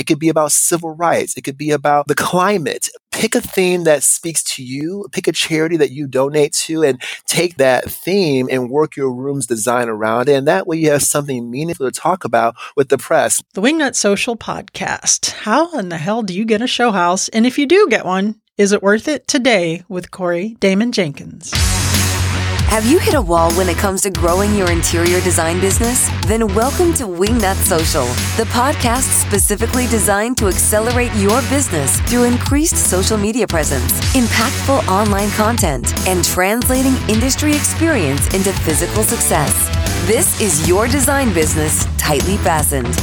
It could be about civil rights. It could be about the climate. Pick a theme that speaks to you. Pick a charity that you donate to and take that theme and work your room's design around it. And that way you have something meaningful to talk about with the press. The Wingnut Social Podcast. How in the hell do you get a show house? And if you do get one, is it worth it? Today with Corey Damon Jenkins. Have you hit a wall when it comes to growing your interior design business? Then welcome to Wingnut Social, the podcast specifically designed to accelerate your business through increased social media presence, impactful online content, and translating industry experience into physical success. This is your design business tightly fastened.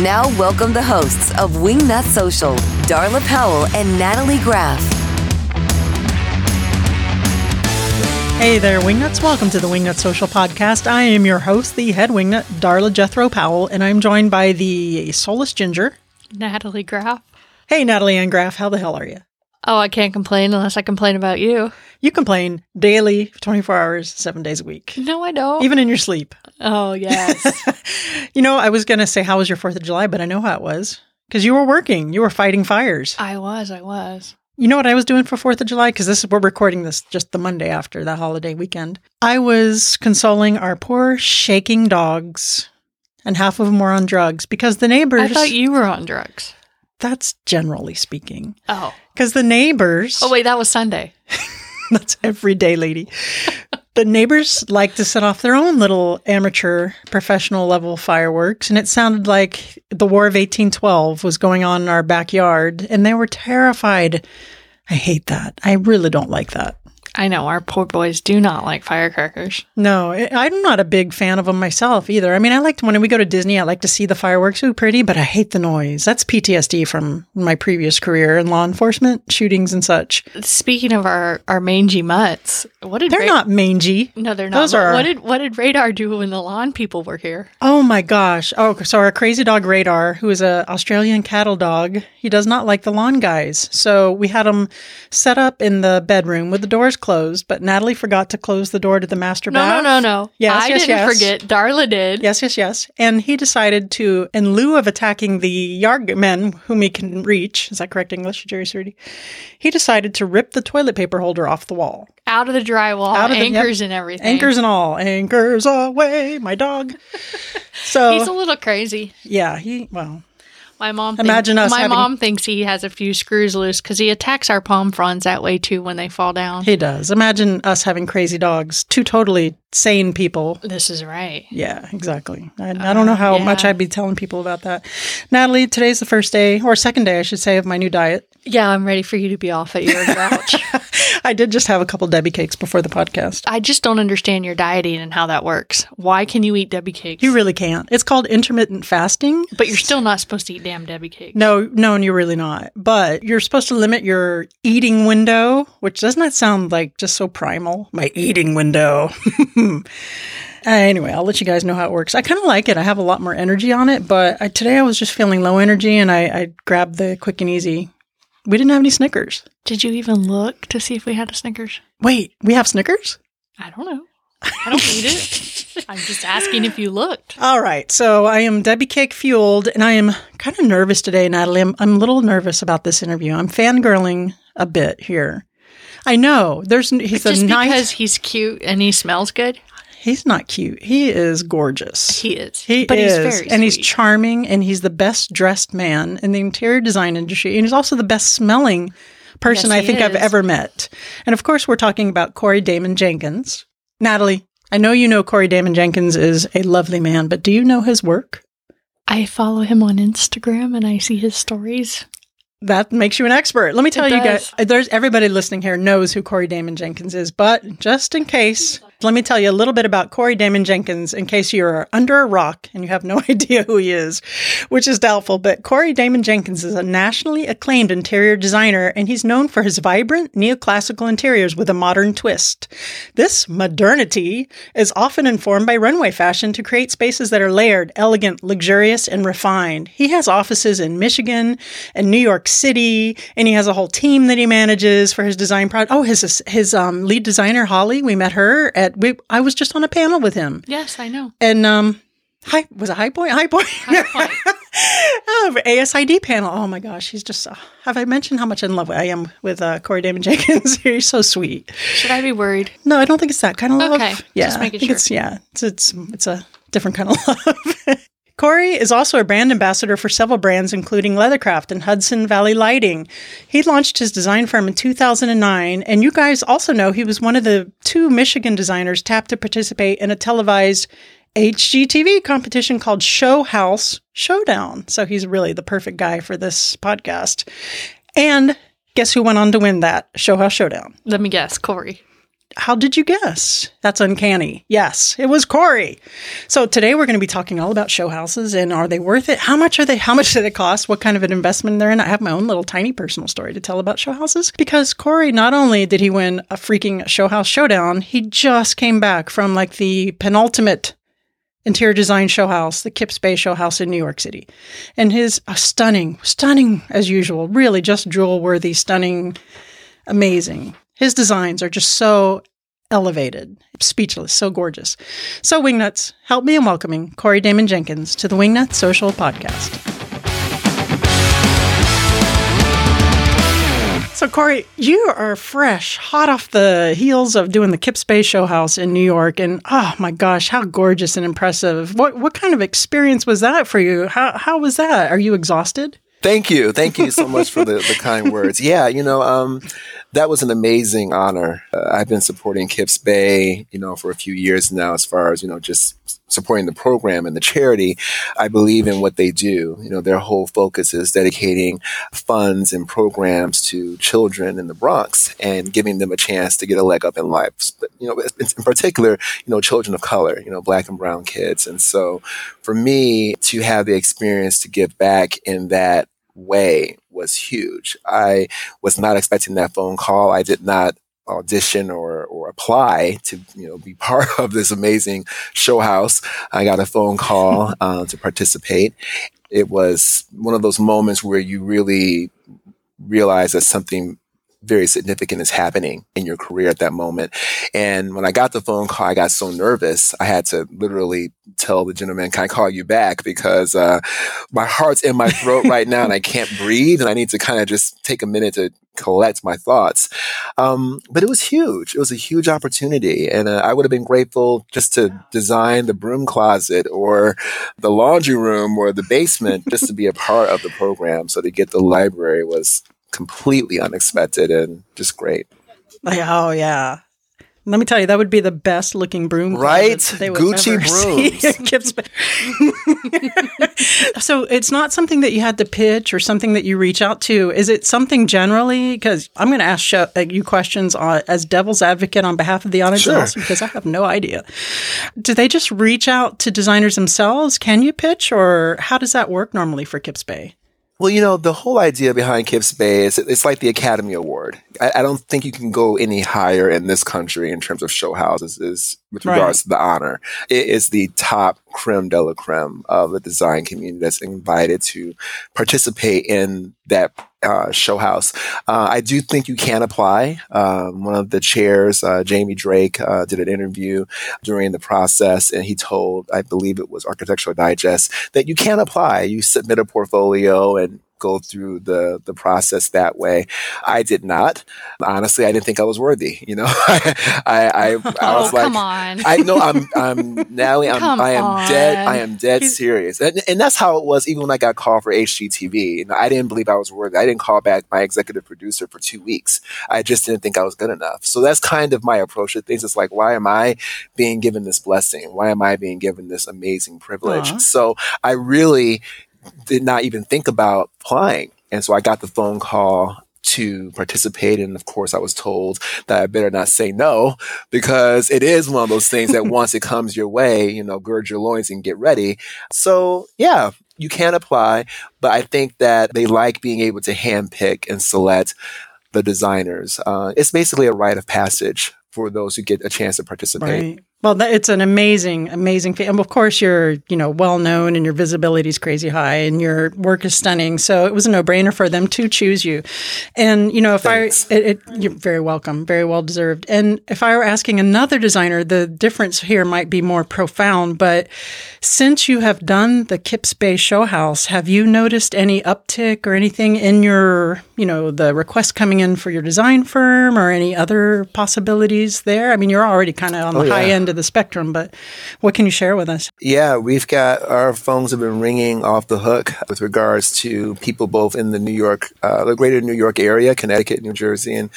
Now, welcome the hosts of Wingnut Social, Darla Powell and Natalie Graff. Hey there, Wingnuts. Welcome to the Wingnut Social Podcast. I am your host, the head wingnut, Darla Jethro Powell, and I'm joined by the soulless ginger, Natalie Graff. Hey, Natalie Ann Graff, how the hell are you? Oh, I can't complain unless I complain about you. You complain daily, 24 hours, seven days a week, No, I don't. even in your sleep. oh, yes. You know, I was going to say, how was your 4th of July? But I know how it was because you were working, you were fighting fires. I was, I was. You know what I was doing for 4th of July? Because this is, we're recording this just the Monday after the holiday weekend. I was consoling our poor shaking dogs, and half of them were on drugs because the neighbors. I thought you were on drugs. That's generally speaking. Oh. Because the neighbors. Oh, wait, that was Sunday. That's every day, lady. The neighbors like to set off their own little amateur professional level fireworks, and it sounded like the War of 1812 was going on in our backyard, and they were terrified. I hate that. I really don't like that. I know, our poor boys do not like firecrackers. No, I'm not a big fan of them myself either. I mean, I like to, when we go to Disney, I like to see the fireworks. Ooh, pretty, but I hate the noise. That's PTSD from my previous career in law enforcement, shootings and such. Speaking of our, our mangy mutts, what did They're Ra- not mangy. No, they're not. Those But are- What did what did Radar do when the lawn people were here? Oh my gosh. Oh, so our crazy dog Radar, who is a Australian cattle dog, he does not like the lawn guys. So we had him set up in the bedroom with the doors closed, but Natalie forgot to close the door to the master No, bath. no, no, no. Yes, I yes, didn't yes. forget. Darla did. Yes, yes, yes. And he decided to, in lieu of attacking the yard men whom he can reach, is that correct English, Jerry Surdy? He decided to rip the toilet paper holder off the wall. Out of the drywall, Out of the- yep. anchors and everything. Anchors and all. Anchors away, my dog. So, He's a little crazy. yeah, he, well, My mom. Imagine thinks, us My having- mom thinks he has a few screws loose because he attacks our palm fronds that way too when they fall down. He does. Imagine us having crazy dogs, two totally sane people. This is right. Yeah, exactly. I, I uh, don't know how yeah. much I'd be telling people about that. Natalie, today's the first day, or second day, I should say, of my new diet. Yeah, I'm ready for you to be off at your grouch. I did just have a couple Debbie cakes before the podcast. I just don't understand your dieting and how that works. Why can you eat Debbie cakes? You really can't. It's called intermittent fasting. but you're still not supposed to eat damn Debbie cakes. No, no, and you're really not. But you're supposed to limit your eating window, which doesn't that sound like just so primal? My eating window. Uh, anyway, I'll let you guys know how it works. I kind of like it. I have a lot more energy on it, but I, today I was just feeling low energy and I, I grabbed the quick and easy. We didn't have any Snickers. Did you even look to see if we had a Snickers? Wait, we have Snickers? I don't know. I don't eat it. I'm just asking if you looked. All right. So I am Debbie Cake fueled and I am kind of nervous today, Natalie. I'm, I'm a little nervous about this interview. I'm fangirling a bit here. I know there's he's Just a nice. because he's cute and he smells good, He's not cute. He is gorgeous. he is. He but is, he's very and he's charming, and he's the best dressed man in the interior design industry, and he's also the best smelling person Yes, I he think I've ever met. And of course, we're talking about Corey Damon Jenkins. Natalie, I know you know Corey Damon Jenkins is a lovely man, but do you know his work? I follow him on Instagram and I see his stories. That makes you an expert. Let me tell It you guys, there's everybody listening here knows who Corey Damon Jenkins is, but just in case, let me tell you a little bit about Corey Damon Jenkins in case you're under a rock and you have no idea who he is, which is doubtful. But Corey Damon Jenkins is a nationally acclaimed interior designer and he's known for his vibrant neoclassical interiors with a modern twist. This modernity is often informed by runway fashion to create spaces that are layered, elegant, luxurious, and refined. He has offices in Michigan and New York City, and he has a whole team that he manages for his design project. Oh, his his um, lead designer Holly, we met her at. We, I was just on a panel with him, Yes, I know. and um, hi was it High Point? High Point. High Point. oh, ASID panel. Oh my gosh, he's just. Uh, have I mentioned how much in love I am with uh, Corey Damon Jenkins? he's so sweet. Should I be worried? No, I don't think it's that kind of love. Okay, yeah, just making I think sure. It's, yeah, it's, it's it's a different kind of love. Corey is also a brand ambassador for several brands, including Leathercraft and Hudson Valley Lighting. He launched his design firm in 2009, and you guys also know he was one of the two Michigan designers tapped to participate in a televised HGTV competition called Show House Showdown. So he's really the perfect guy for this podcast. And guess who went on to win that Show House Showdown? Let me guess, Corey. How did you guess? That's uncanny. Yes, it was Corey. So today we're going to be talking all about show houses and are they worth it? How much are they? How much do they cost? What kind of an investment they're in? I have my own little tiny personal story to tell about show houses because Corey not only did he win a freaking show house showdown, he just came back from like the penultimate interior design show house, the Kips Bay show house in New York City. And his stunning, stunning as usual, really just jewel worthy, stunning, amazing. His designs are just so elevated, speechless, so gorgeous. So, Wingnuts, help me in welcoming Corey Damon Jenkins to the Wingnut Social Podcast. So, Corey, you are fresh, hot off the heels of doing the Kips Bay Show House in New York, and oh my gosh, how gorgeous and impressive! What what kind of experience was that for you? How how was that? Are you exhausted? Thank you. Thank you so much for the, the kind words. Yeah, you know, um, that was an amazing honor. Uh, I've been supporting Kips Bay, you know, for a few years now, as far as, you know, just supporting the program and the charity. I believe in what they do. You know, their whole focus is dedicating funds and programs to children in the Bronx and giving them a chance to get a leg up in life. But, you know, in particular, you know, children of color, you know, black and brown kids. And so for me to have the experience to give back in that way was huge. I was not expecting that phone call. I did not audition or, or apply to you know be part of this amazing show house. I got a phone call uh, to participate. It was one of those moments where you really realize that something very significant is happening in your career at that moment. And when I got the phone call, I got so nervous. I had to literally tell the gentleman, can I call you back? Because, uh, my heart's in my throat right now and I can't breathe and I need to kind of just take a minute to collect my thoughts. Um, but it was huge. It was a huge opportunity. And uh, I would have been grateful just to design the broom closet or the laundry room or the basement just to be a part of the program. So to get the library was completely unexpected and just great. Like, oh yeah. Let me tell you, that would be the best looking broom, right? they would Gucci brooms. So it's not something that you had to pitch or something that you reach out to. Is it something generally? Because I'm going to ask show, uh, you questions on, as devil's advocate on behalf of the audience Sure. because I have no idea. Do they just reach out to designers themselves? Can you pitch, or how does that work normally for Kips Bay? Well, you know, the whole idea behind Kips Bay is it's like the Academy Award. I, I don't think you can go any higher in this country in terms of show houses is with Right. regards to the honor. It is the top creme de la creme of the design community that's invited to participate in that uh, show house. Uh, I do think you can apply. Um, one of the chairs, uh, Jamie Drake, uh, did an interview during the process, and he told, I believe it was Architectural Digest, that you can apply. You submit a portfolio and go through the the process that way. I did not. Honestly, I didn't think I was worthy. You know, I I, I, I Oh, was like, come on. I know I'm I'm Natalie. I'm Come I am dead. I am dead He's- serious, and, and that's how it was. Even when I got called for HGTV, you know, I didn't believe I was worthy. I didn't call back my executive producer for two weeks. I just didn't think I was good enough. So that's kind of my approach to things. It's like, why am I being given this blessing? Why am I being given this amazing privilege? Aw. So I really did not even think about applying, and so I got the phone call to participate. And of course, I was told that I better not say no because it is one of those things that once it comes your way, you know, gird your loins and get ready. So yeah, you can apply, but I think that they like being able to handpick and select the designers. Uh, it's basically a rite of passage for those who get a chance to participate. Right. Well, that, it's an amazing, amazing. And of course, you're you know well known, and your visibility is crazy high, and your work is stunning. So it was a no brainer for them to choose you. And you know, if Thanks. I, it, it, you're very welcome, very well deserved. And if I were asking another designer, the difference here might be more profound. But since you have done the Kips Bay Show House, have you noticed any uptick or anything in your you know the requests coming in for your design firm or any other possibilities there? I mean, you're already kind of on the Oh, yeah. high end of the spectrum, but what can you share with us? Yeah, we've got our phones have been ringing off the hook with regards to people both in the New York, uh, the greater New York area, Connecticut, New Jersey, and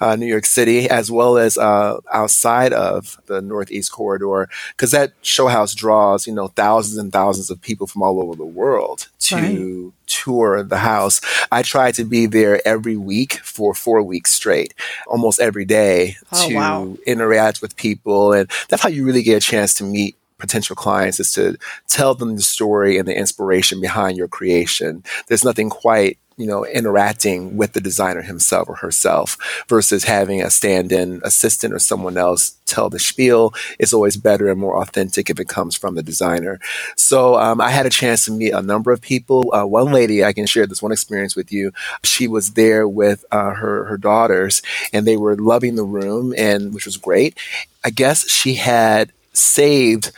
uh, New York City, as well as uh, outside of the Northeast corridor, because that show house draws you know thousands and thousands of people from all over the world to tour the house. I try to be there every week for four weeks straight, almost every day Oh, to wow. interact with people, and that's how you really get a chance to meet potential clients is to tell them the story and the inspiration behind your creation. There's nothing quite, you know, interacting with the designer himself or herself versus having a stand-in assistant or someone else tell the spiel. It's always better and more authentic if it comes from the designer. So um, I had a chance to meet a number of people. Uh, one lady, I can share this one experience with you. She was there with uh, her her daughters, and they were loving the room, and which was great. I guess she had saved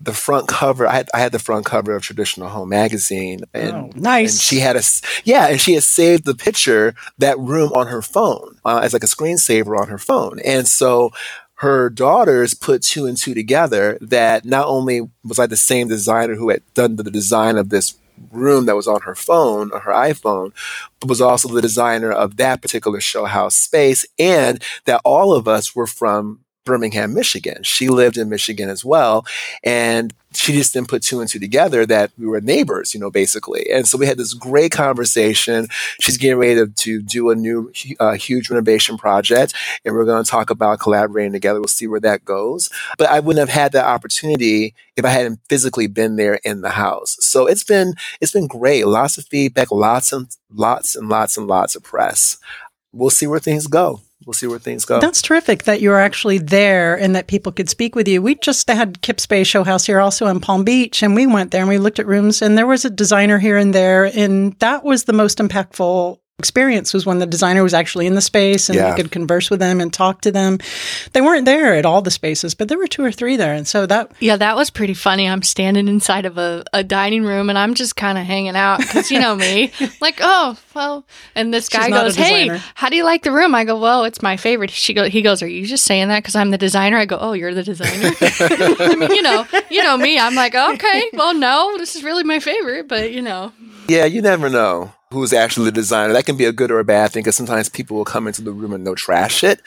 the front cover. I had, I had the front cover of Traditional Home Magazine, and Oh, nice. and she had a yeah, and she had saved the picture that room on her phone uh, as like a screensaver on her phone, and so her daughters put two and two together that not only was I the same designer who had done the design of this room that was on her phone or her iPhone, but was also the designer of that particular show house space, and that all of us were from Birmingham, Michigan. She lived in Michigan as well. And she just didn't put two and two together that we were neighbors, you know, basically. And so we had this great conversation. She's getting ready to, to do a new, uh, huge renovation project, and we're going to talk about collaborating together. We'll see where that goes. But I wouldn't have had that opportunity if I hadn't physically been there in the house. So it's been, it's been great. Lots of feedback, lots and lots and lots and lots of press. We'll see where things go. We'll see where things go. That's terrific that you were actually there and that people could speak with you. We just had Kips Bay Show House here also in Palm Beach, and we went there and we looked at rooms, and there was a designer here and there, and that was the most impactful experience was when the designer was actually in the space and Yeah. we could converse with them and talk to them. They weren't there at all the spaces, but there were two or three there, and so that Yeah, that was pretty funny. I'm standing inside of a, a dining room and I'm just kind of hanging out because you know me. like, oh, well. And this guy not goes, Hey, how do you like the room? I go, Well, it's my favorite. She go, He goes, Are you just saying that because I'm the designer? I go, Oh, you're the designer. I mean, you know, you know me. I'm like, Okay, well, no, this is really my favorite, but you know. Yeah, you never know who's actually the designer. That can be a good or a bad thing because sometimes people will come into the room and they'll trash it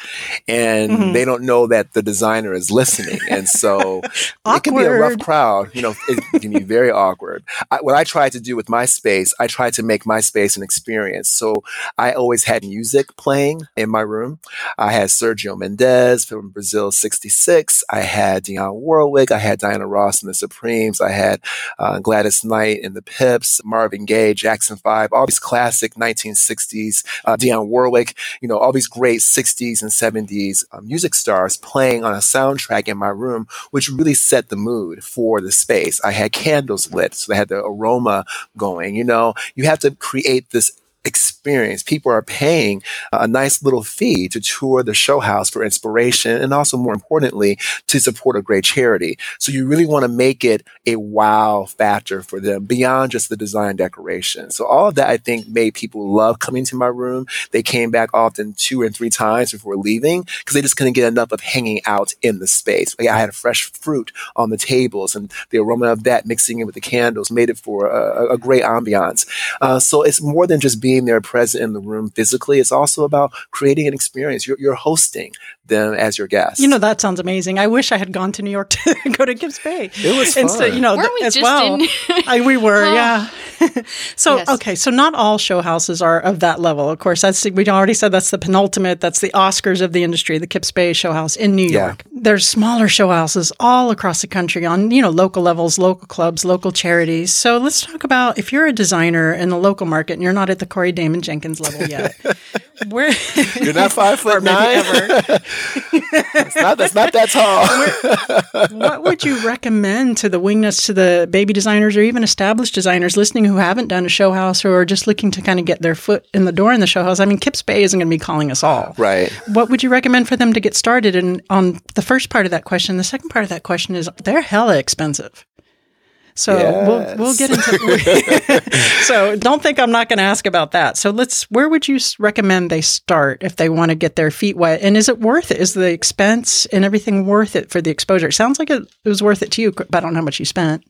and Mm-hmm. they don't know that the designer is listening. And so it can be a rough crowd. You know, it, can be very awkward. I, what I try to do with my space, I try to make my space an experience. So I always had music playing in my room. I had Sergio Mendes from Brazil 66. I had Dionne Warwick. I had Diana Ross and the Supremes. I had uh, Gladys Knight and the Pips, Marvin Gaye, Jackson 5, all these classic 1960s, uh, Dionne Warwick, you know, all these great 60s and 70s uh, music stars playing on a soundtrack in my room, which really set the mood for the space. I had candles lit, so they had the aroma going. You know, you have to create this experience. People are paying a nice little fee to tour the show house for inspiration and also more importantly to support a great charity. So you really want to make it a wow factor for them beyond just the design decoration. So all of that I think made people love coming to my room. They came back often two and three times before leaving because they just couldn't get enough of hanging out in the space. Like I had fresh fruit on the tables and the aroma of that mixing in with the candles made it for a, a great ambiance. Uh, so it's more than just being there present in the room physically. It's also about creating an experience. You're, you're hosting them as your guests. You know, that sounds amazing. I wish I had gone to New York to go to Kips Bay. It was And so, fun. you know, Weren't th- we as just well. in- I, we were, Oh. yeah. so, Yes. okay, so not all show houses are of that level. Of course, that's we already said that's the penultimate. That's the Oscars of the industry, the Kips Bay Show House in New Yeah. York. There's smaller show houses all across the country on you know local levels, local clubs, local charities. So let's talk about if you're a designer in the local market and you're not at the Corey Damon Jenkins level yet. Where You're not five foot Or maybe nine. It's not. That's not that tall. what would you recommend to the wingnuts, to the baby designers, or even established designers listening who haven't done a show house or are just looking to kind of get their foot in the door in the show house? I mean, Kips Bay isn't going to be calling us all. right. What would you recommend for them to get started? And on the first part of that question, the second part of that question is they're hella expensive. So we'll we'll get into. so don't think I'm not going to ask about that. So let's. Where would you recommend they start if they want to get their feet wet? And is it worth it? Is the expense and everything worth it for the exposure? It sounds like it, it was worth it to you, but I don't know how much you spent.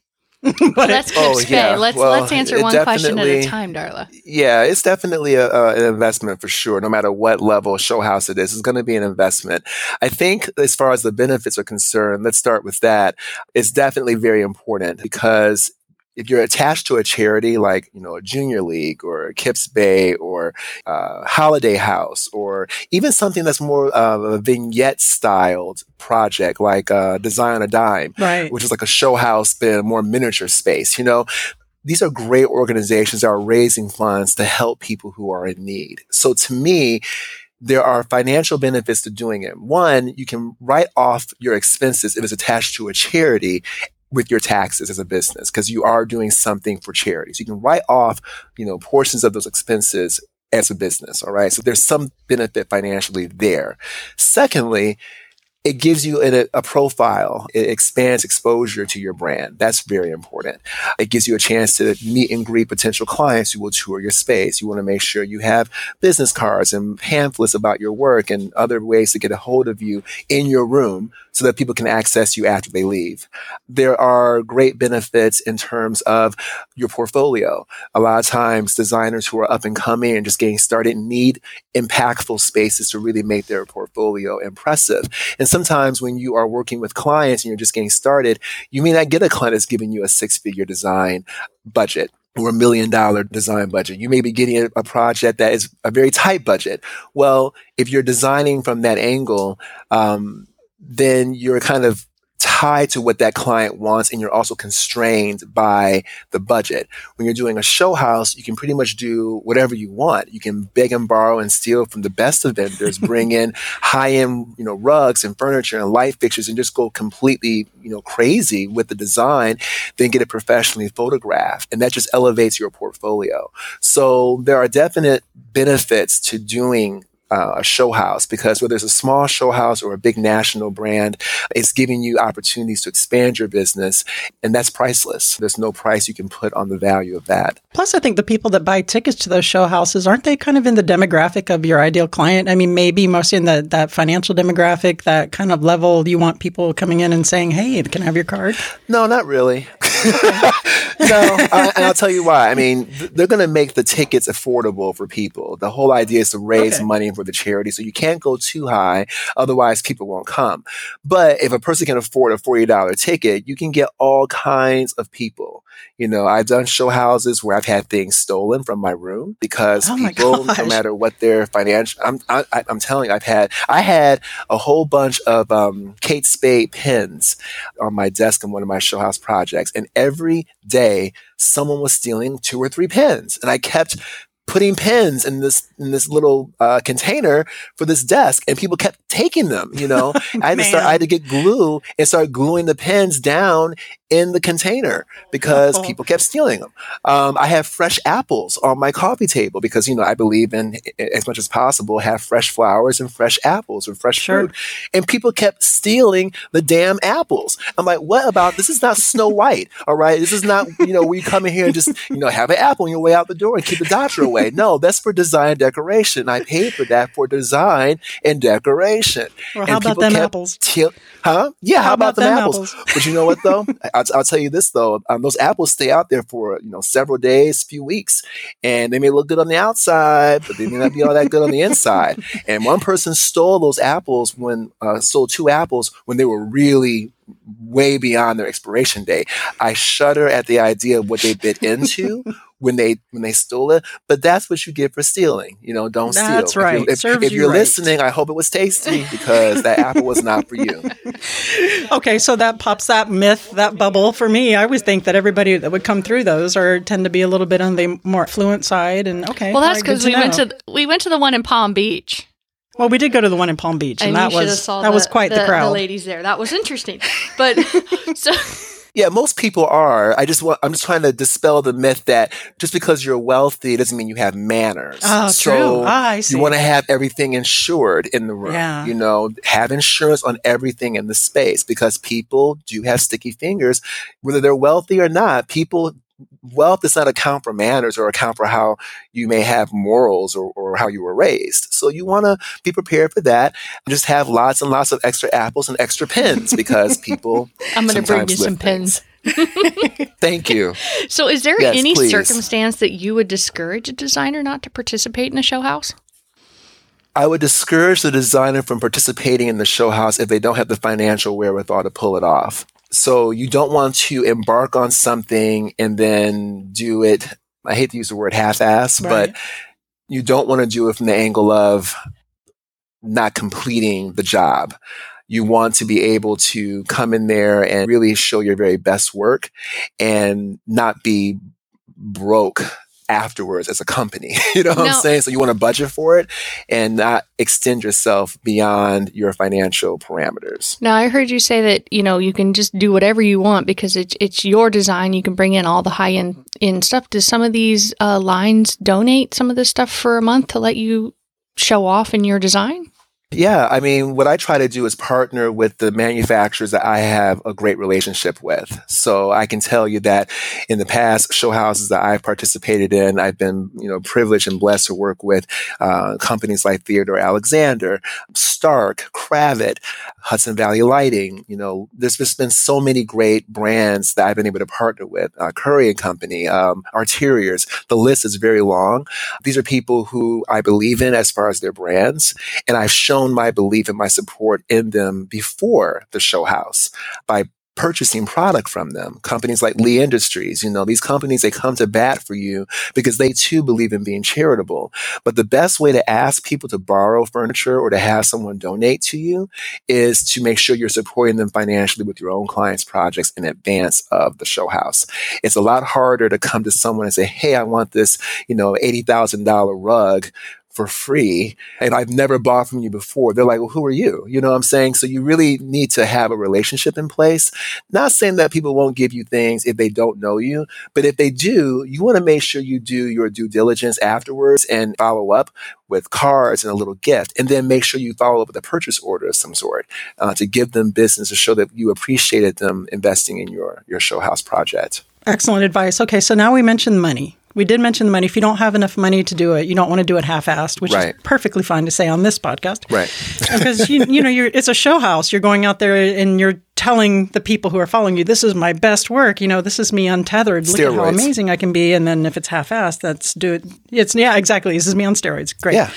Let's keep Oh, yeah. Let's Well, let's answer one question at a time, Darla. Yeah, it's definitely a, a, an investment for sure. No matter what level show house it is, it's going to be an investment. I think as far as the benefits are concerned, let's start with that. It's definitely very important because if you're attached to a charity like you know a junior league or Kips Bay or uh, Holiday House or even something that's more of a vignette styled project like uh, Design on a Dime, Right. which is like a show house but more miniature space. You know, these are great organizations that are raising funds to help people who are in need. So to me, there are financial benefits to doing it. One, you can write off your expenses if it's attached to a charity with your taxes as a business because you are doing something for charities. You can write off, you know, portions of those expenses as a business. All right. So there's some benefit financially there. Secondly, it gives you a, a profile. It expands exposure to your brand. That's very important. It gives you a chance to meet and greet potential clients who will tour your space. You want to make sure you have business cards and pamphlets about your work and other ways to get a hold of you in your room so that people can access you after they leave. There are great benefits in terms of your portfolio. A lot of times designers who are up and coming and just getting started need impactful spaces to really make their portfolio impressive. And sometimes when you are working with clients and you're just getting started, you may not get a client that's giving you a six figure design budget or a million dollar design budget. You may be getting a, project that is a very tight budget. Well, if you're designing from that angle, um, then you're kind of tied to what that client wants and you're also constrained by the budget. When you're doing a show house, you can pretty much do whatever you want. You can beg and borrow and steal from the best of vendors, bring in high-end, you know, rugs and furniture and light fixtures and just go completely, you know, crazy with the design, then get it professionally photographed. And that just elevates your portfolio. So there are definite benefits to doing uh, a show house because whether it's a small show house or a big national brand, it's giving you opportunities to expand your business, and that's priceless. There's no price you can put on the value of that. Plus, I think the people that buy tickets to those show houses aren't they kind of in the demographic of your ideal client? I mean, maybe mostly in the, that financial demographic, that kind of level. You want people coming in and saying, "Hey, can I have your card?" No, not really. no, I, and I'll tell you why. I mean, th- they're going to make the tickets affordable for people. The whole idea is to raise Okay. money for the charity, so you can't go too high, otherwise people won't come. But if a person can afford a forty dollar ticket, you can get all kinds of people. You know, I've done show houses where I've had things stolen from my room because Oh my people, gosh. no matter what their financial, I'm I, I- I'm telling you, I've had I had a whole bunch of um, Kate Spade pins on my desk in one of my show house projects, and every day someone was stealing two or three pens. and I kept putting pens in this in this little uh, container for this desk, and people kept taking them. You know, I had to start. I had to get glue and start gluing the pens down in the container because Oh. people kept stealing them. Um, I have fresh apples on my coffee table because you know I believe in as much as possible have fresh flowers and fresh apples and fresh Sure. fruit, and people kept stealing the damn apples. I'm like, what about this? Is not Snow White, all right? This is not you know we come in here and just you know have an apple on your way out the door and keep the doctor away. No, that's for design and decoration. I paid for that for design and decoration. Well, And how about people them kept apples? Till, huh? Yeah, how, about, them, apples? but you know what though? I'll, I'll tell you this though. Um, those apples stay out there for you know several days, few weeks, and they may look good on the outside, but they may not be all that good on the inside. And one person stole those apples when uh, stole two apples when they were really way beyond their expiration date. I shudder at the idea of what they bit into when they when they stole it. But that's what you get for stealing. You know, don't steal. That's right. If, you, if, Serves if you you're right. listening, I hope it was tasty because that apple was not for you. Okay, so that pops that myth, that bubble for me. I always think that everybody that would come through those are tend to be a little bit on the more fluent side, and okay. Well, that's all right, good because we went to th- we went to the one in Palm Beach, Well, we did go to the one in Palm Beach, and, and, that you should have was saw that was quite the, crowd. The ladies there. That was interesting, but so Yeah, most people are. I just want. I'm just trying to dispel the myth that just because you're wealthy doesn't mean you have manners. Oh, so true. Ah, I see. You want to have everything insured in the room. Yeah. You know, have insurance on everything in the space because people do have sticky fingers, whether they're wealthy or not. People. Wealth does not account for manners or account for how you may have morals or, or how you were raised. So you want to be prepared for that and just have lots and lots of extra apples and extra pens because people. I'm going to bring you some pens. Thank you. So, is there Yes, any please. circumstance that you would discourage a designer not to participate in a show house? I would discourage the designer from participating in the show house if they don't have the financial wherewithal to pull it off. So you don't want to embark on something and then do it. I hate to use the word half-ass, Right. but you don't want to do it from the angle of not completing the job. You want to be able to come in there and really show your very best work and not be broke afterwards as a company. you know what Now- I'm saying? So you want to budget for it and not extend yourself beyond your financial parameters. Now, I heard you say that you know you can just do whatever you want because it's it's your design. You can bring in all the high end in stuff. Does some of these uh, lines donate some of this stuff for a month to let you show off in your design? Yeah, I mean, what I try to do is partner with the manufacturers that I have a great relationship with. So I can tell you that in the past show houses that I've participated in, I've been, you know, privileged and blessed to work with uh, companies like Theodore Alexander, Stark, Kravet, Hudson Valley Lighting. You know, there's just been so many great brands that I've been able to partner with. Uh, Currey and Company, um, Arteriors. The list is very long. These are people who I believe in as far as their brands, and I've shown my belief and my support in them before the show house by purchasing product from them. Companies like Lee Industries, you know, these companies, they come to bat for you because they too believe in being charitable. But the best way to ask people to borrow furniture or to have someone donate to you is to make sure you're supporting them financially with your own clients' projects in advance of the show house. It's a lot harder to come to someone and say, Hey, I want this, you know, $80,000 rug for free and I've never bought from you before. They're like, well, who are you? You know what I'm saying? So you really need to have a relationship in place. Not saying that people won't give you things if they don't know you, but if they do, you want to make sure you do your due diligence afterwards and follow up with cards and a little gift. And then make sure you follow up with a purchase order of some sort uh, to give them business to show that you appreciated them investing in your, your show house project. Excellent advice. Okay, so now we mentioned money. We did mention the money. If you don't have enough money to do it, you don't want to do it half-assed, which Right. is perfectly fine to say on this podcast. Right. because you, you know you're it's a show house you're going out there and you're telling the people who are following you this is my best work you know this is me untethered look at how amazing i can be and then if it's half-assed that's do it it's yeah exactly this is me on steroids great Yeah.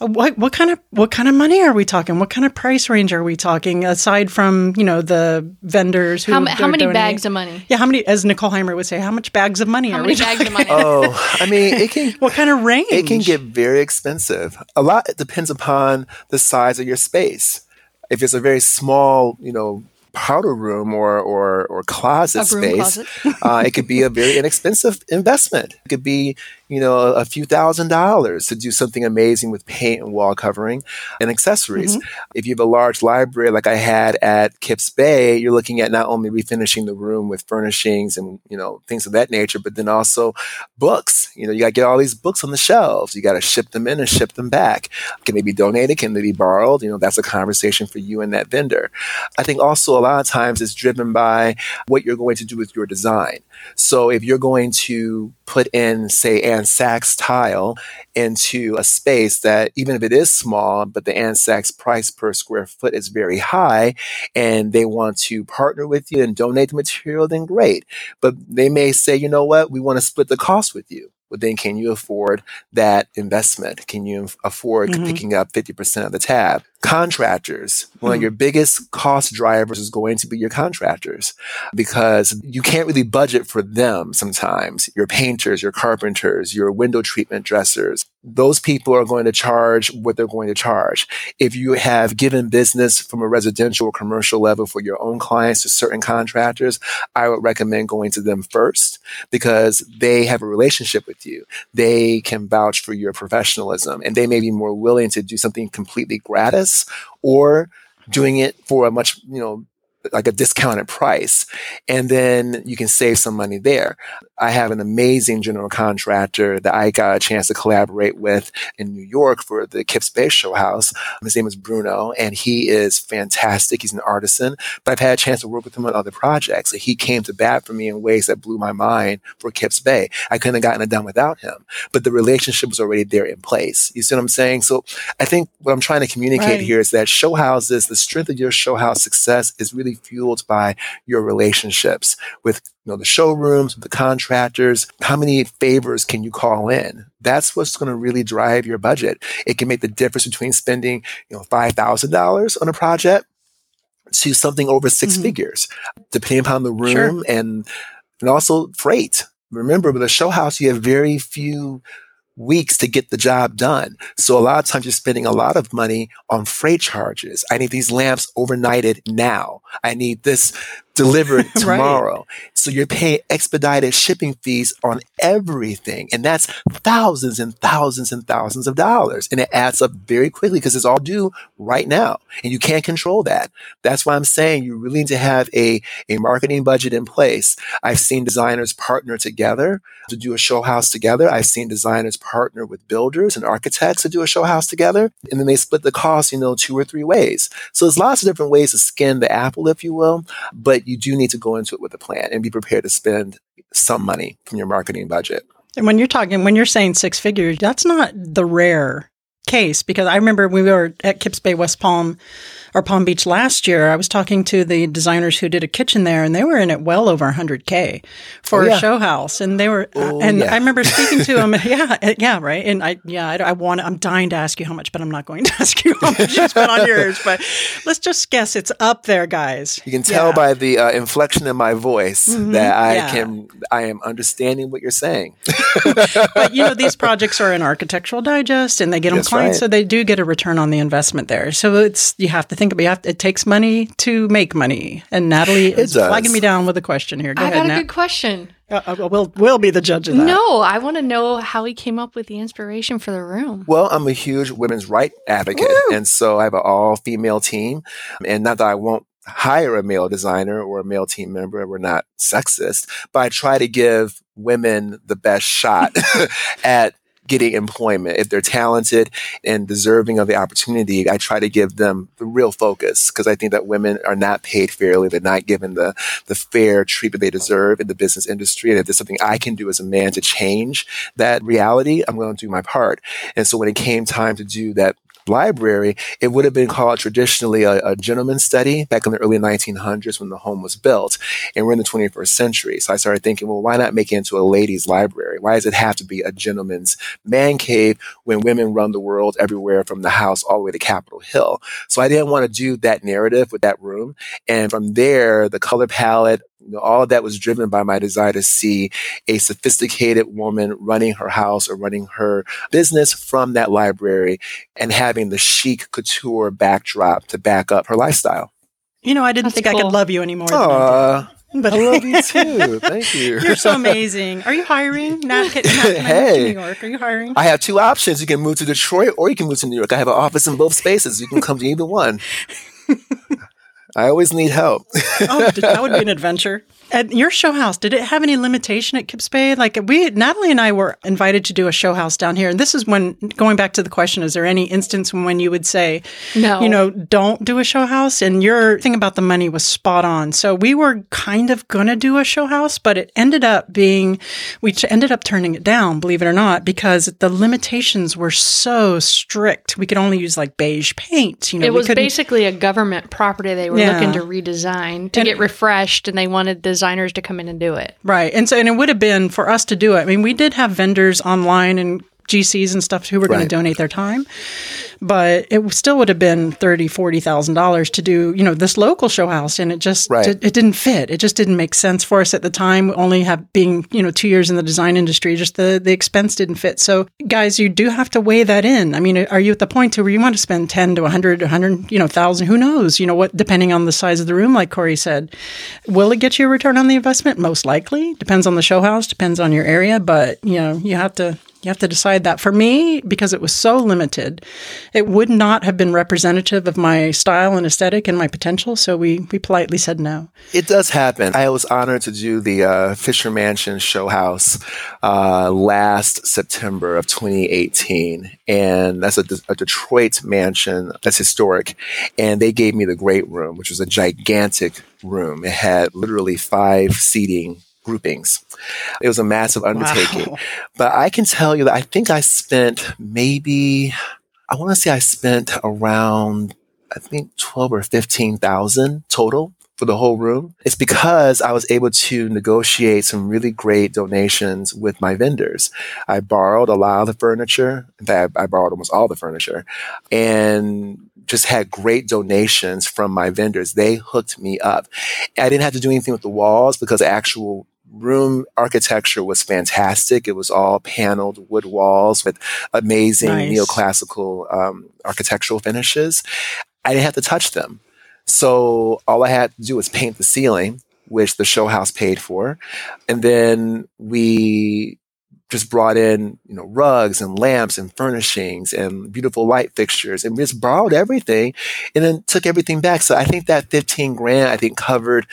Uh, what what kind of what kind of money are we talking what kind of price range are we talking aside from you know the vendors who How, ma- how many donating? bags of money? yeah how many as nicole heimer would say how much bags of money How are many we bags of money? Oh, I mean, it can what kind of range It can get very expensive. A lot it depends upon the size of your space. If it's a very small, you know, powder room or or, or closet space, closet. uh, it could be a very inexpensive investment. It could be, you know, a, a few thousand dollars to do something amazing with paint and wall covering and accessories. Mm-hmm. If you have a large library like I had at Kips Bay, you're looking at not only refinishing the room with furnishings and you know things of that nature, but then also books. You know, you got to get all these books on the shelves. You got to ship them in and ship them back. Can they be donated? Can they be borrowed? You know, that's a conversation for you and that vendor. I think also a lot of times it's driven by what you're going to do with your design. So if you're going to put in, say, Ann Sacks tile into a space that even if it is small, but the Ann Sacks price per square foot is very high, and they want to partner with you and donate the material, then great. But they may say, you know what, we want to split the cost with you. Well, then can you afford that investment? Can you afford Mhm. picking up 50% of the tab? Contractors, one of Mhm. your biggest cost drivers is going to be your contractors because you can't really budget for them sometimes. Your painters, your carpenters, your window treatment dressers, those people are going to charge what they're going to charge. If you have given business from a residential or commercial level for your own clients to certain contractors, I would recommend going to them first because they have a relationship with you. They can vouch for your professionalism and they may be more willing to do something completely gratis or doing it for a much, you know, like a discounted price. And then you can save some money there. I have an amazing general contractor that I got a chance to collaborate with in New York for the Kips Bay Show House. His name is Bruno, and he is fantastic. He's an artisan, but I've had a chance to work with him on other projects. He came to bat for me in ways that blew my mind for Kips Bay. I couldn't have gotten it done without him, but the relationship was already there in place. You see what I'm saying? So I think what I'm trying to communicate Right. here is that show houses, the strength of your show house success is really fueled by your relationships with know the showrooms, the contractors. How many favors can you call in? That's what's going to really drive your budget. It can make the difference between spending you know five thousand dollars on a project to something over 6 Mhm. figures, depending upon the room Sure. and and also freight. Remember, with a show house, you have very few weeks to get the job done. So a lot of times you're spending a lot of money on freight charges. I need these lamps overnighted now. I need this delivered Right. tomorrow. So you're paying expedited shipping fees on everything. And that's thousands and thousands and thousands of dollars. And it adds up very quickly because it's all due right now. And you can't control that. That's why I'm saying you really need to have a, a marketing budget in place. I've seen designers partner together to do a show house together. I've seen designers partner with builders and architects to do a show house together. And then they split the cost, you know, two or three ways. So there's lots of different ways to skin the apple, if you will. But you do need to go into it with a plan and be prepared to spend some money from your marketing budget. And when you're talking, when you're saying six figures, that's not the rare case because I remember we were at Kips Bay, West Palm, or Palm Beach last year. I was talking to the designers who did a kitchen there, and they were in it well over 100k for Oh, yeah. a show house. And they were, Oh, and yeah. I remember speaking to them. Yeah, uh, yeah, right. And I, yeah, I, I want. I'm dying to ask you how much, but I'm not going to ask you how much you spent on yours. But let's just guess it's up there, guys. You can tell Yeah. by the uh, inflection in my voice Mhm. that I can, I am understanding what you're saying. but you know these projects are in architectural digest and they get them That's clients right. so they do get a return on the investment there so it's you have to think about you have, it takes money to make money and natalie is does. flagging me down with a question here go I ahead got a Nat. good question. Uh, uh, we'll, we'll be the judge of that No, I want to know how he came up with the inspiration for the room. Well, I'm a huge women's right advocate, and so I have an all female team. And not that I won't hire a male designer or a male team member, we're not sexist, but I try to give women the best shot at getting employment. If they're talented and deserving of the opportunity, I try to give them the real focus because I think that women are not paid fairly. They're not given the, the fair treatment they deserve in the business industry. And if there's something I can do as a man to change that reality, I'm going to do my part. And so when it came time to do that library, it would have been called traditionally a, a gentleman's study back in the early 1900s when the home was built. And we're in the 21st century. So I started thinking, well, why not make it into a ladies' library? Why does it have to be a gentleman's man cave when women run the world everywhere from the house all the way to Capitol Hill? So I didn't want to do that narrative with that room. And from there, the color palette, you know, all of that was driven by my desire to see a sophisticated woman running her house or running her business from that library and having the chic couture backdrop to back up her lifestyle. you know i didn't That's think i could love you anymore than I did. but I love you too. Thank you. you're so amazing are you hiring Nat, can, Nat, can I move to Hey. new york are you hiring I have two options. You can move to Detroit or you can move to New York. I have an office in both spaces. You can come to either one. I always need help. oh, that would be an adventure. At your show house, did it have any limitation at Kips Bay? Like we, Natalie and I were invited to do a show house down here, and this is when going back to the question: Is there any instance when you would say, No. you know, don't do a show house? And your thing about the money was spot on. So we were kind of gonna do a show house, but it ended up being, we ended up turning it down, believe it or not, because the limitations were so strict. We could only use like beige paint. You know, it was basically a government property they were Yeah. looking to redesign to And- get refreshed, and they wanted the designers to come in and do it. Right. And so, and it would have been for us to do it. I mean, we did have vendors online and GCs and stuff who were going Right. to donate their time, but it still would have been thirty, forty thousand dollars to do, you know, this local show house, and it just Right. it, it didn't fit. It just didn't make sense for us at the time. Only have being, you know, two years in the design industry, just the the expense didn't fit. So, guys, you do have to weigh that in. I mean, are you at the point to where you want to spend ten to 100, 100, you know, thousand? Who knows? You know what? Depending on the size of the room, like Corey said, will it get you a return on the investment? Most likely. Depends on the show house. Depends on your area, but you know, you have to you have to decide that. For me, because it was so limited, it would not have been representative of my style and aesthetic and my potential. So we we politely said no. It does happen. I was honored to do the uh, Fisher Mansion Show House uh, last September of 2018, and that's a, a Detroit mansion that's historic. And they gave me the great room, which was a gigantic room. It had literally five seating groupings. It was a massive undertaking. Wow. But I can tell you that I think I spent maybe I want to say I spent around I think twelve or fifteen thousand total for the whole room. It's because I was able to negotiate some really great donations with my vendors. I borrowed a lot of the furniture. In fact, I borrowed almost all the furniture and just had great donations from my vendors. They hooked me up. I didn't have to do anything with the walls because the actual room architecture was fantastic. It was all paneled wood walls with amazing Nice. neoclassical um, architectural finishes. I didn't have to touch them. So all I had to do was paint the ceiling, which the show house paid for. And then we just brought in, you know, rugs and lamps and furnishings and beautiful light fixtures and we just borrowed everything and then took everything back. So I think that 15 grand, I think covered,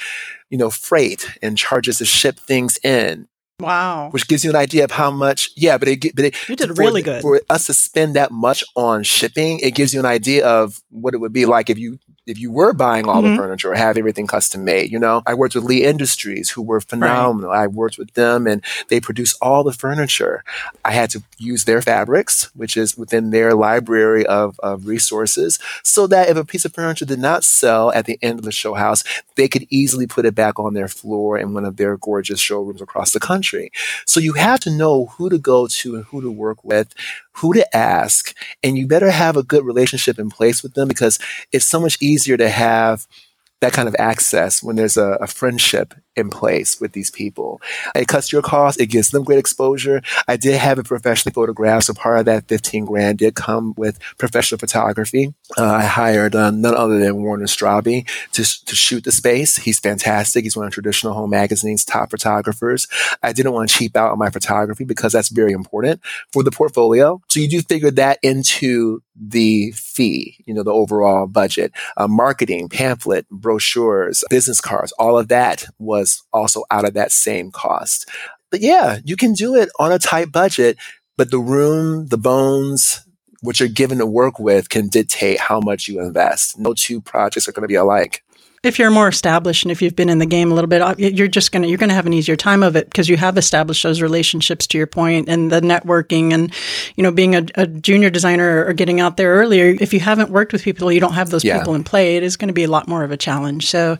you know, freight and charges to ship things in, Wow. which gives you an idea of how much, yeah, but it, but it, You did really the- good. For us to spend that much on shipping, it gives you an idea of what it would be like if you if you were buying all Mhm. the furniture or have everything custom made. You know, I worked with Lee Industries, who were phenomenal. I worked with them, and they produce all the furniture. I had to use their fabrics, which is within their library of, of resources, so that if a piece of furniture did not sell at the end of the show house, they could easily put it back on their floor in one of their gorgeous showrooms across the country. So you have to know who to go to and who to work with, who to ask, and you better have a good relationship in place with them because it's so much easier to have that kind of access when there's a, a friendship in place with these people. It cuts your costs, it gives them great exposure. I did have it professionally photographed, so part of that 15 grand did come with professional photography. Uh, I hired uh, none other than Werner Straube to, to shoot the space. He's fantastic. He's one of Traditional Home Magazine's top photographers. I didn't want to cheap out on my photography because that's very important for the portfolio. So you do figure that into the fee, you know, the overall budget, uh, marketing, pamphlet, brochures, business cards, all of that was also out of that same cost. But yeah, you can do it on a tight budget, but the room, the bones, what you're given to work with can dictate how much you invest. No two projects are going to be alike. if you're more established and if you've been in the game a little bit, uh, you're just gonna you're gonna have an easier time of it because you have established those relationships to your point and the networking and you know being a, a junior designer or getting out there earlier. If you haven't worked with people, you don't have those Yeah. people in play. It is going to be a lot more of a challenge. So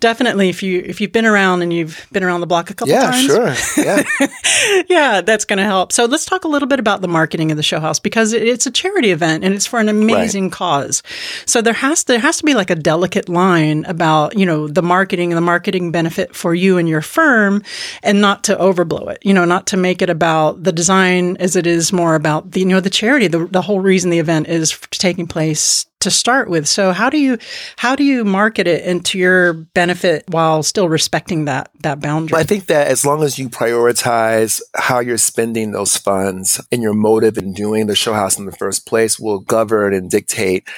definitely, if you if you've been around and you've been around the block a couple Yeah, times, sure. Yeah. yeah, that's going to help. So let's talk a little bit about the marketing of the show house because it's a charity event and it's for an amazing cause. So there has there has to be like a delicate line about you know the marketing and the marketing benefit for you and your firm, and not to overblow it. You know, not to make it about the design as it is more about the you know the charity. The the whole reason the event is taking place to start with. So how do you how do you market it into your benefit while still respecting that that boundary? I think that as long as you prioritize how you're spending those funds and your motive in doing the show house in the first place will govern and dictate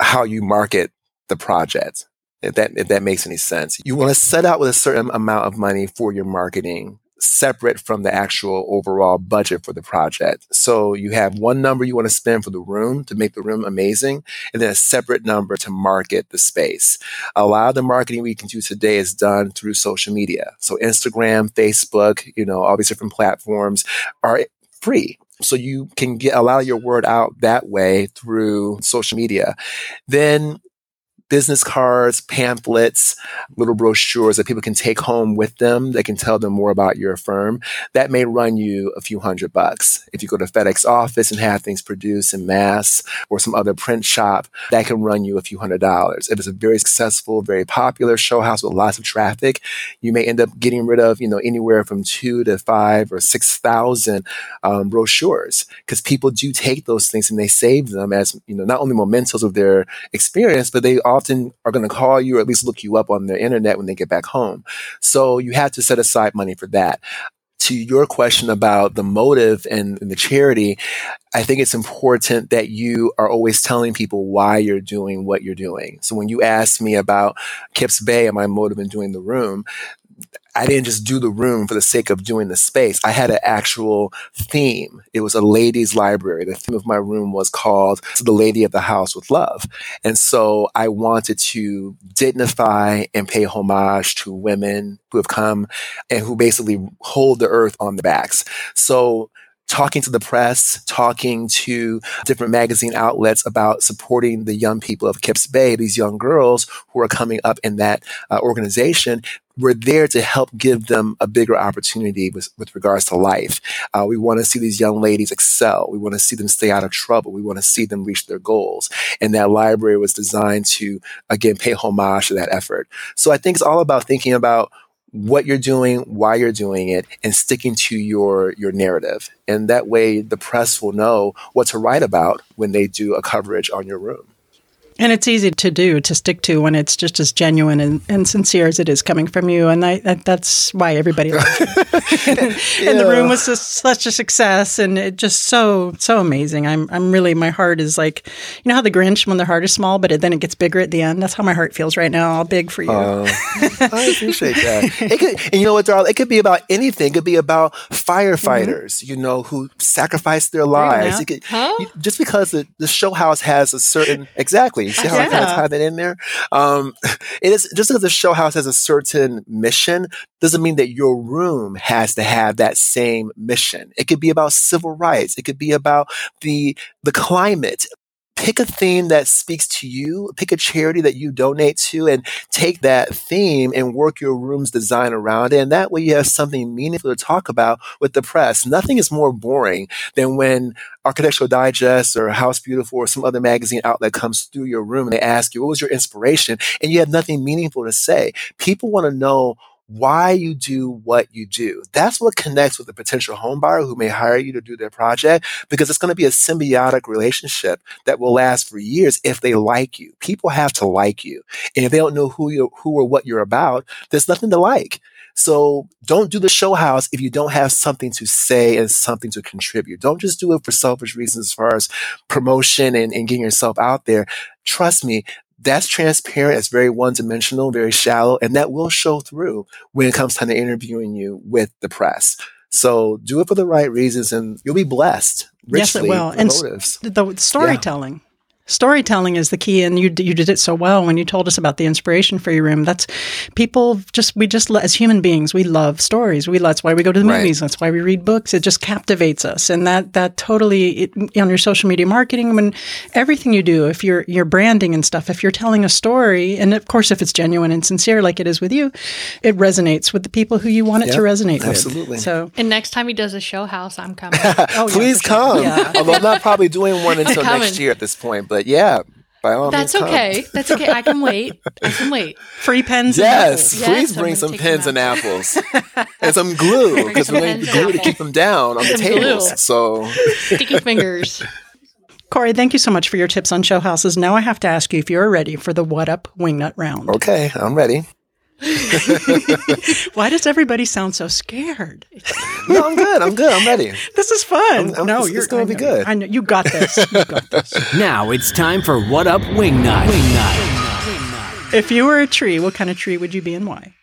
how you market the project. If that if that makes any sense. You want to set out with a certain amount of money for your marketing separate from the actual overall budget for the project. So you have one number you want to spend for the room to make the room amazing and then a separate number to market the space a lot of the marketing we can do today is done through social media. So Instagram, Facebook, you know, all these different platforms are free. So you can get a lot of your word out that way through social media. Then business cards, pamphlets, little brochures that people can take home with them. They can tell them more about your firm. That may run you a few hundred bucks. If you go to FedEx office and have things produced in mass or some other print shop, that can run you a few hundred dollars. If it's a very successful, very popular show house with lots of traffic, you may end up getting rid of, you know, anywhere from two to five or 6,000 um, brochures because people do take those things and they save them as, you know, not only mementos of their experience, but they often are going to call you or at least look you up on the internet when they get back home. So you have to set aside money for that to your question about the motive and, and, the charity, I think it's important that you are always telling people why you're doing what you're doing. So when you ask me about Kips Bay and my motive in doing the room, I didn't just do the room for the sake of doing the space. I had an actual theme. It was a ladies library. The theme of my room was called The Lady of the House with Love. And so I wanted to dignify and pay homage to women who have come and who basically hold the earth on the backs. So talking to the press, talking to different magazine outlets about supporting the young people of Kips Bay, these young girls who are coming up in that uh, organization. We're there to help give them a bigger opportunity with, with regards to life. Uh, we want to see these young ladies excel. We want to see them stay out of trouble. We want to see them reach their goals. And that library was designed to, again, pay homage to that effort. So I think it's all about thinking about what you're doing, why you're doing it, and sticking to your your narrative. And that way, the press will know what to write about when they do a coverage on your room. And it's easy to do, to stick to when it's just as genuine and, and sincere as it is coming from you. And I, I that's why everybody and, yeah. and, the room was just such a success and it just so, so amazing. I'm, I'm really, my heart is like, you know how the Grinch, when their heart is small, but it, then it gets bigger at the end? That's how my heart feels right now, all big for you. Uh, I appreciate that. It could, and you know what, Darla? It could be about anything. It could be about firefighters, mm-hmm. you know, who sacrifice their lives. Could, huh? just because the, the show house has a certain, exactly you see how yeah. I kind of tie that in there? Um, it is just because the show house has a certain mission doesn't mean that your room has to have that same mission. It could be about civil rights. It could be about the the climate pick a theme that speaks to you, pick a charity that you donate to, and take that theme and work your room's design around it. And that way you have something meaningful to talk about with the press. Nothing is more boring than when Architectural Digest or House Beautiful or some other magazine outlet comes through your room and they ask you, what was your inspiration? And you have nothing meaningful to say. People want to know why you do what you do. That's what connects with a potential home buyer who may hire you to do their project because it's going to be a symbiotic relationship that will last for years if they like you. People have to like you. And if they don't know who you who or what you're about, there's nothing to like. So don't do the show house if you don't have something to say and something to contribute. Don't just do it for selfish reasons as far as promotion and, and getting yourself out there. Trust me, that's transparent. It's very one dimensional, very shallow, and that will show through when it comes time to interviewing you with the press. So do it for the right reasons and you'll be blessed. yes, it will. And motives. the storytelling. Yeah. Storytelling is the key, and you you did it so well when you told us about the inspiration for your room. That's people just we just as human beings we love stories. We that's why we go to the right. movies. That's why we read books. It just captivates us, and that that totally it, on your social media marketing when everything you do, if you're you're branding and stuff, if you're telling a story, and of course if it's genuine and sincere like it is with you, it resonates with the people who you want it yep, to resonate absolutely. with. Absolutely. So and next time he does a show house, I'm coming. oh, Please yeah, come. Sure. Yeah. Although I'm not probably doing one until next year at this point. But yeah, by all That's means, okay. Come. That's okay. I can wait. I can wait. Free pens. And apples. Yes, please yes, bring some pens and apples and some glue because we need glue to keep them down on the tables. So sticky fingers. Corey, thank you so much for your tips on show houses. Now I have to ask you if you're ready for the What Up Wingnut round. Okay, I'm ready. Why does everybody sound so scared? no, I'm good. I'm good. I'm ready. This is fun. I'm, I'm, no, it's, you're going to be good. I know you got this. You got this. now it's time for What Up Wingnut. Wingnut. If you were a tree, what kind of tree would you be and why?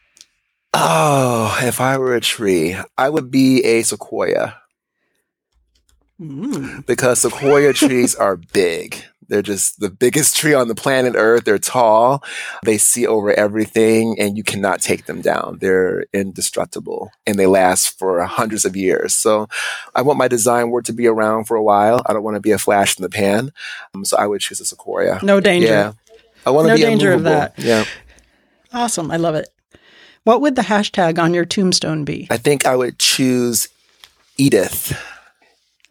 Oh, if I were a tree, I would be a sequoia. Mm. Because sequoia trees are big. They're just the biggest tree on the planet Earth. They're tall. They see over everything and you cannot take them down. They're indestructible and they last for hundreds of years. So I want my design work to be around for a while. I don't want to be a flash in the pan. Um, so I would choose a sequoia. No danger. Yeah. I want to No be danger of that. Yeah. Awesome. I love it. What would the hashtag on your tombstone be? I think I would choose Edith.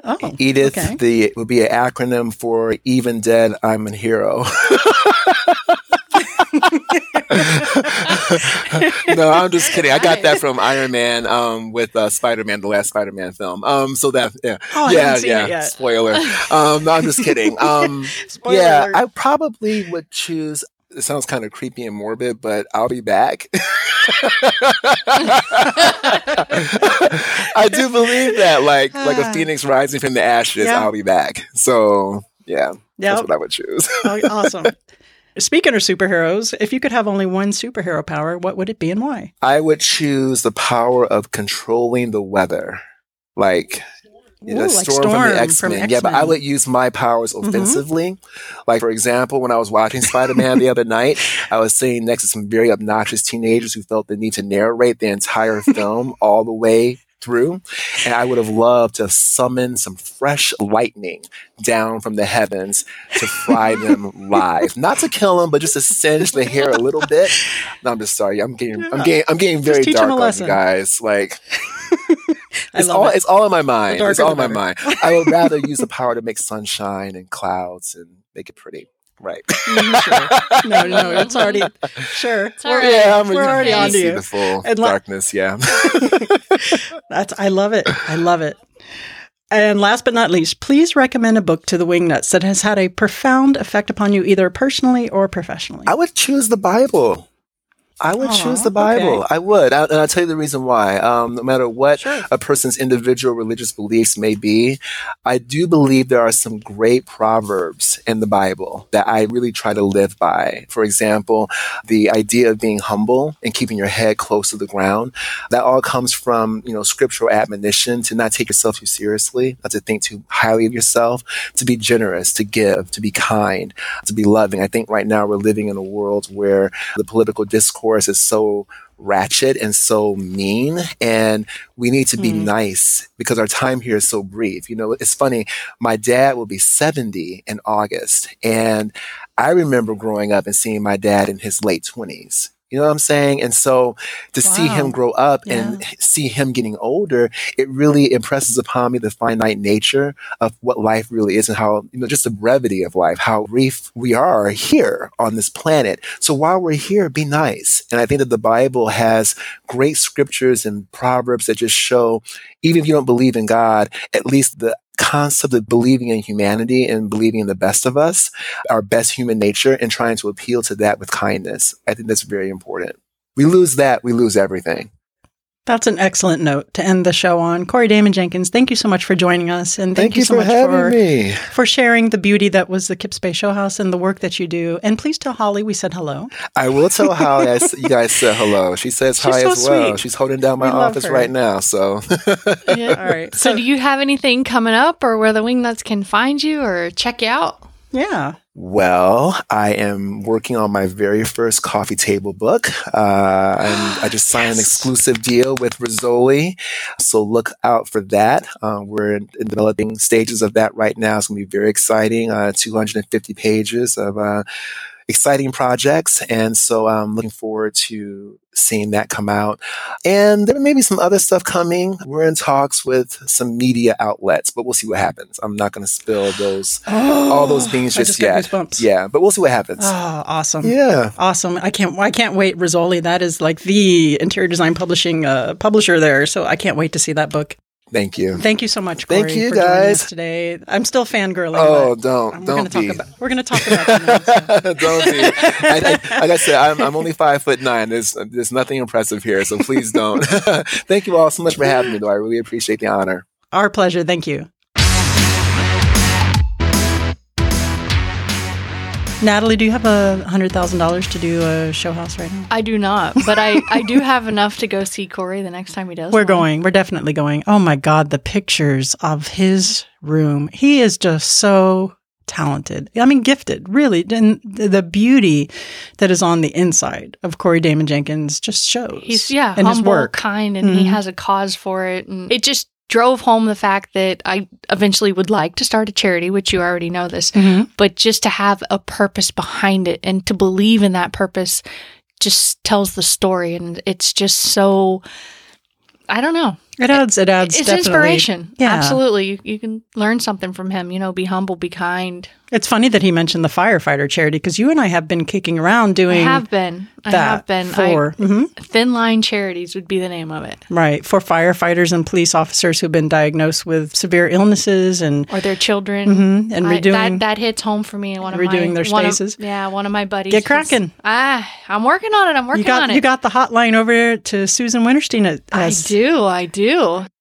Oh, Edith okay. the would be an acronym for even dead I'm a hero. no, I'm just kidding. I got that from Iron Man um, with uh, Spider Man, the last Spider Man film. Um, so that yeah, Oh, yeah, yeah. it. Spoiler. Um, no, I'm just kidding. Um, Spoiler yeah. I probably would choose. It sounds kind of creepy and morbid, but I'll be back. I do believe that, like, like a phoenix rising from the ashes, Yeah. I'll be back. So, yeah, that's what I would choose. Oh, awesome. Speaking of superheroes, if you could have only one superhero power, what would it be and why? I would choose the power of controlling the weather, like. Ooh, the like storm, from Storm the from X Men. Yeah, but I would use my powers Mhm. offensively. Like, for example, when I was watching Spider Man the other night, I was sitting next to some very obnoxious teenagers who felt the need to narrate the entire film all the way through. And I would have loved to summon some fresh lightning down from the heavens to fry them live. Not to kill them, but just to singe the hair a little bit. No, I'm just sorry. I'm getting, I'm getting, I'm getting very dark on you guys. Like, it's all it. it's all in my mind. It's all in my mind. I would rather use the power to make sunshine and clouds and make it pretty. Right. Mhm, sure. No, no, it's already sure. It's all We're- yeah, I'm we're already onto see you. the full And la- darkness. Yeah. That's I love it. I love it. And last but not least, please recommend a book to the Wingnuts that has had a profound effect upon you, either personally or professionally. I would choose the Bible. I would choose the Bible. okay. I would. I, and I'll tell you the reason why. Um, no matter what Sure. a person's individual religious beliefs may be, I do believe there are some great proverbs in the Bible that I really try to live by. For example, the idea of being humble and keeping your head close to the ground. That all comes from, you know, scriptural admonition to not take yourself too seriously, not to think too highly of yourself, to be generous, to give, to be kind, to be loving. I think right now we're living in a world where the political discourse is so ratchet and so mean and we need to be Mm. nice because our time here is so brief. You know, it's funny. My dad will be 70 in August and I remember growing up and seeing my dad in his late 20s. You know what I'm saying? And so to see him grow up and see him getting older, it really impresses upon me the finite nature of what life really is and how, you know, just the brevity of life, how brief we are here on this planet. So while we're here, be nice. And I think that the Bible has great scriptures and proverbs that just show, even if you don't believe in God, at least the concept of believing in humanity and believing in the best of us, our best human nature, and trying to appeal to that with kindness. I think that's very important. We lose that, we lose everything. That's an excellent note to end the show on. Corey Damon Jenkins, thank you so much for joining us, and thank, you so much for me. for sharing the beauty that was the Kips Bay Show House and the work that you do. And please tell Holly we said hello. I will tell Holly I s- you guys said hello. She says She's hi so as well. sweet. She's holding down my We office right now. So Yeah. All right. So, do you have anything coming up or where the Wingnuts can find you or check you out? yeah. Well, I am working on my very first coffee table book. Uh, and I just signed an exclusive deal with Rizzoli. So look out for that. Uh, we're in, in developing stages of that right now. It's going to be very exciting. Uh, 250 pages of uh, exciting projects. And so I'm looking forward to seeing that come out. And there may be some other stuff coming. We're in talks with some media outlets, but we'll see what happens. I'm not going to spill those all those beans just, just yet. Yeah, but we'll see what happens. Oh, awesome. yeah. Awesome. I can't I can't wait. Rizzoli, that is like the interior design publishing uh, publisher there. So I can't wait to see that book. Thank you. Thank you so much, Corey, Thank you, guys. us today. I'm still fangirling. Oh, don't we're don't gonna talk be. about we're gonna talk about so. don't be. I, I, like I said, I'm, I'm only five foot nine. There's there's nothing impressive here, so please don't. Thank you all so much for having me, though. I really appreciate the honor. Our pleasure. Thank you. Natalie, do you have a hundred thousand dollars to do a show house right now? I do not, but I, I do have enough to go see Corey the next time he does. We're one. going. We're definitely going. Oh my God, the pictures of his room. He is just so talented. I mean, gifted, really. And the beauty that is on the inside of Corey Damon Jenkins just shows. He's yeah, and humble, his work. kind, and he Mhm. has a cause for it, and it just drove home the fact that I eventually would like to start a charity, which you already know this, Mhm. but just to have a purpose behind it and to believe in that purpose just tells the story. And it's just so, I don't know. It adds. It adds. It's definitely- inspiration. Yeah. Absolutely. You, you can learn something from him. You know, be humble, be kind. It's funny that he mentioned the firefighter charity because you and I have been kicking around I doing have been. I have been. for I, Mhm. Thin Line Charities would be the name of it. right for firefighters and police officers who've been diagnosed with severe illnesses and Or their children. Mhm, and I- redoing that, that hits home for me. And one of my redoing their one of- yeah, one of my buddies. Get cracking. Ah, I'm working on it. I'm working got on it. you got the hotline over to Susan Winterstein. At, I do. I do.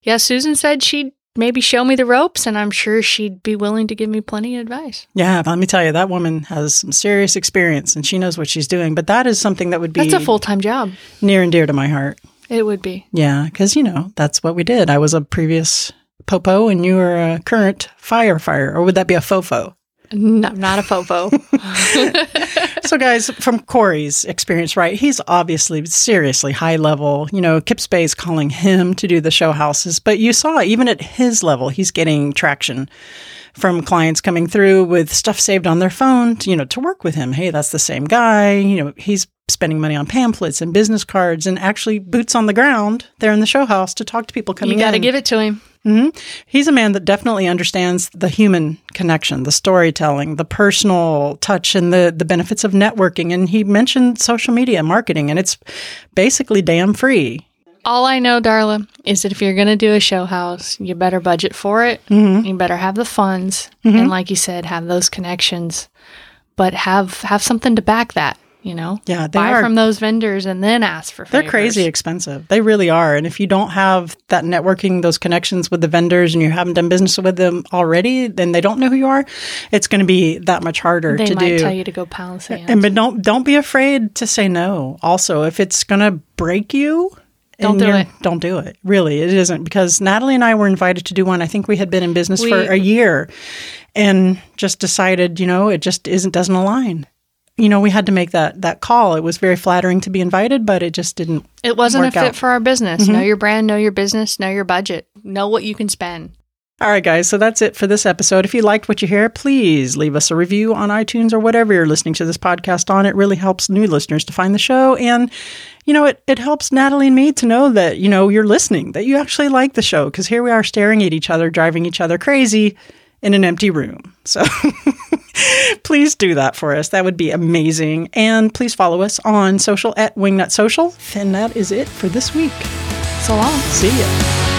Yeah, Susan said she'd maybe show me the ropes, and I'm sure she'd be willing to give me plenty of advice. Yeah, but let me tell you, that woman has some serious experience and she knows what she's doing. But that is something that would be That's a full time job. near and dear to my heart. It would be. Yeah, because you know that's what we did. I was a previous popo, and you were a current firefighter, or would that be a fofo? No, I'm not a fofo. so, guys, from Corey's experience, right? He's obviously seriously high level. You know, Kips Bay's calling him to do the show houses, but you saw even at his level, he's getting traction from clients coming through with stuff saved on their phone, to, you know, to work with him. Hey, that's the same guy. You know, he's spending money on pamphlets and business cards and actually boots on the ground there in the show house to talk to people coming you got to in. give it to him. Hmm He's a man that definitely understands the human connection, the storytelling, the personal touch, and the the benefits of networking. And he mentioned social media marketing, and it's basically damn free. All I know, Darla, is that if you're going to do a show house, you better budget for it. Mm-hmm. You better have the funds, and like you said, have those connections, but have have something to back that. You know, Yeah, they buy are- from those vendors and then ask for. They're crazy expensive. They really are. And if you don't have that networking, those connections with the vendors, and you haven't done business with them already, then they don't know who you are. It's going to be that much harder They to might do. tell you to go pound sand. And but don't don't be afraid to say no. Also, if it's gonna break you, Don't do it. Don't do it. Really, it isn't because Natalie and I were invited to do one. I think we had been in business for a year, and just decided, you know, it just isn't doesn't align. You know, we had to make that that call. It was very flattering to be invited, but it just didn't. It wasn't a fit out. Mm-hmm. for our business. Know your brand, know your business, know your budget, know what you can spend. All right, guys. So that's it for this episode. If you liked what you hear, please leave us a review on iTunes or whatever you're listening to this podcast on. It really helps new listeners to find the show. And, you know, it, it helps Natalie and me to know that, you know, you're listening, that you actually like the show. Because here we are staring at each other, driving each other crazy in an empty room. So please do that for us. That would be amazing. And please follow us on social at Wingnut Social. And that is it for this week. So long. See ya.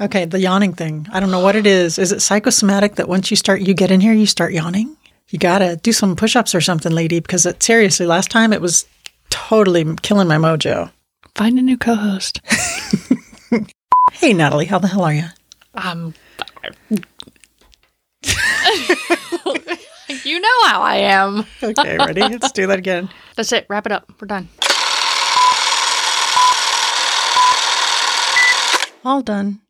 Okay, the yawning thing. I don't know what it is. Is it psychosomatic that once you start, you get in here, you start yawning? You gotta do some push ups or something, lady, because it, seriously, last time it was totally killing my mojo. Find a new co-host. Hey, Natalie, how the hell are you? Um, you know how I am. Okay, ready? Let's do that again. That's it. Wrap it up. We're done. All done.